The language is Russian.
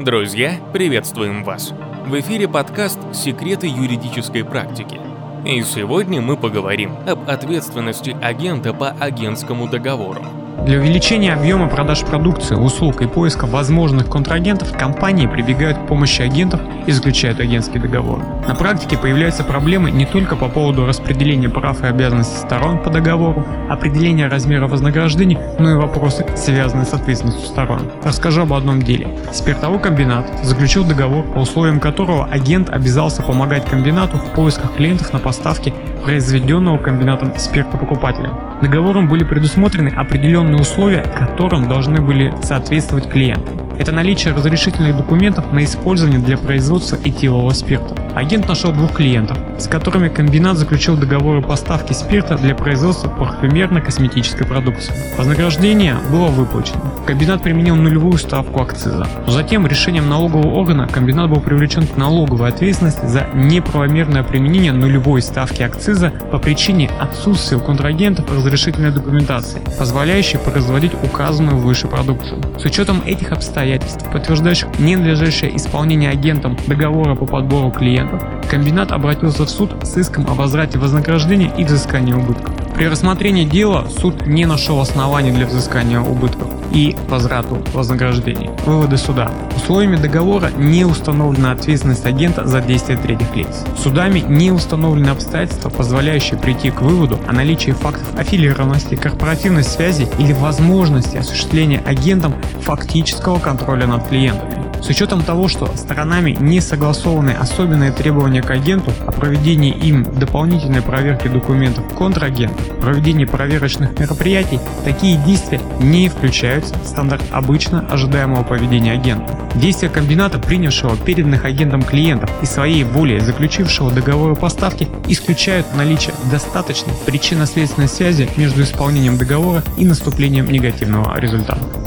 Друзья, приветствуем вас! В эфире подкаст «Секреты юридической практики». И сегодня мы поговорим об ответственности агента по агентскому договору. Для увеличения объема продаж продукции, услуг и поиска возможных контрагентов компании прибегают к помощи агентов и заключают агентский договор. На практике появляются проблемы не только по поводу распределения прав и обязанностей сторон по договору, определения размера вознаграждений, но и вопросы, связанные с ответственностью сторон. Расскажу об одном деле. Спиртовой комбинат заключил договор, по условиям которого агент обязался помогать комбинату в поисках клиентов на поставки произведенного комбинатом спирта покупателя. Договором были предусмотрены определенные условия, которым должны были соответствовать клиенты. Это наличие разрешительных документов на использование для производства этилового спирта. Агент нашел двух клиентов, с которыми комбинат заключил договоры поставки спирта для производства парфюмерно-косметической продукции. Вознаграждение было выплачено. Комбинат применил нулевую ставку акциза. Затем решением налогового органа комбинат был привлечен к налоговой ответственности за неправомерное применение нулевой ставки акциза по причине отсутствия у контрагентов разрешительной документации, позволяющей производить указанную выше продукцию. С учетом этих обстоятельств, подтверждающих ненадлежащее исполнение агентом договора по подбору клиентов, комбинат обратился в суд с иском о возврате вознаграждения и взыскании убытков. При рассмотрении дела суд не нашел оснований для взыскания убытков и возврату вознаграждений. Выводы суда. Условиями договора не установлена ответственность агента за действия третьих лиц. Судами не установлены обстоятельства, позволяющие прийти к выводу о наличии фактов аффилированности, корпоративной связи или возможности осуществления агентом фактического контроля над клиентами. С учетом того, что сторонами не согласованы особенные требования к агенту о проведении им дополнительной проверки документов контрагента, проведении проверочных мероприятий, такие действия не включаются в стандарт обычно ожидаемого поведения агента. Действия комбината, принявшего переданных агентом клиентов и своей волей заключившего договоры поставки, исключают наличие достаточной причинно-следственной связи между исполнением договора и наступлением негативного результата.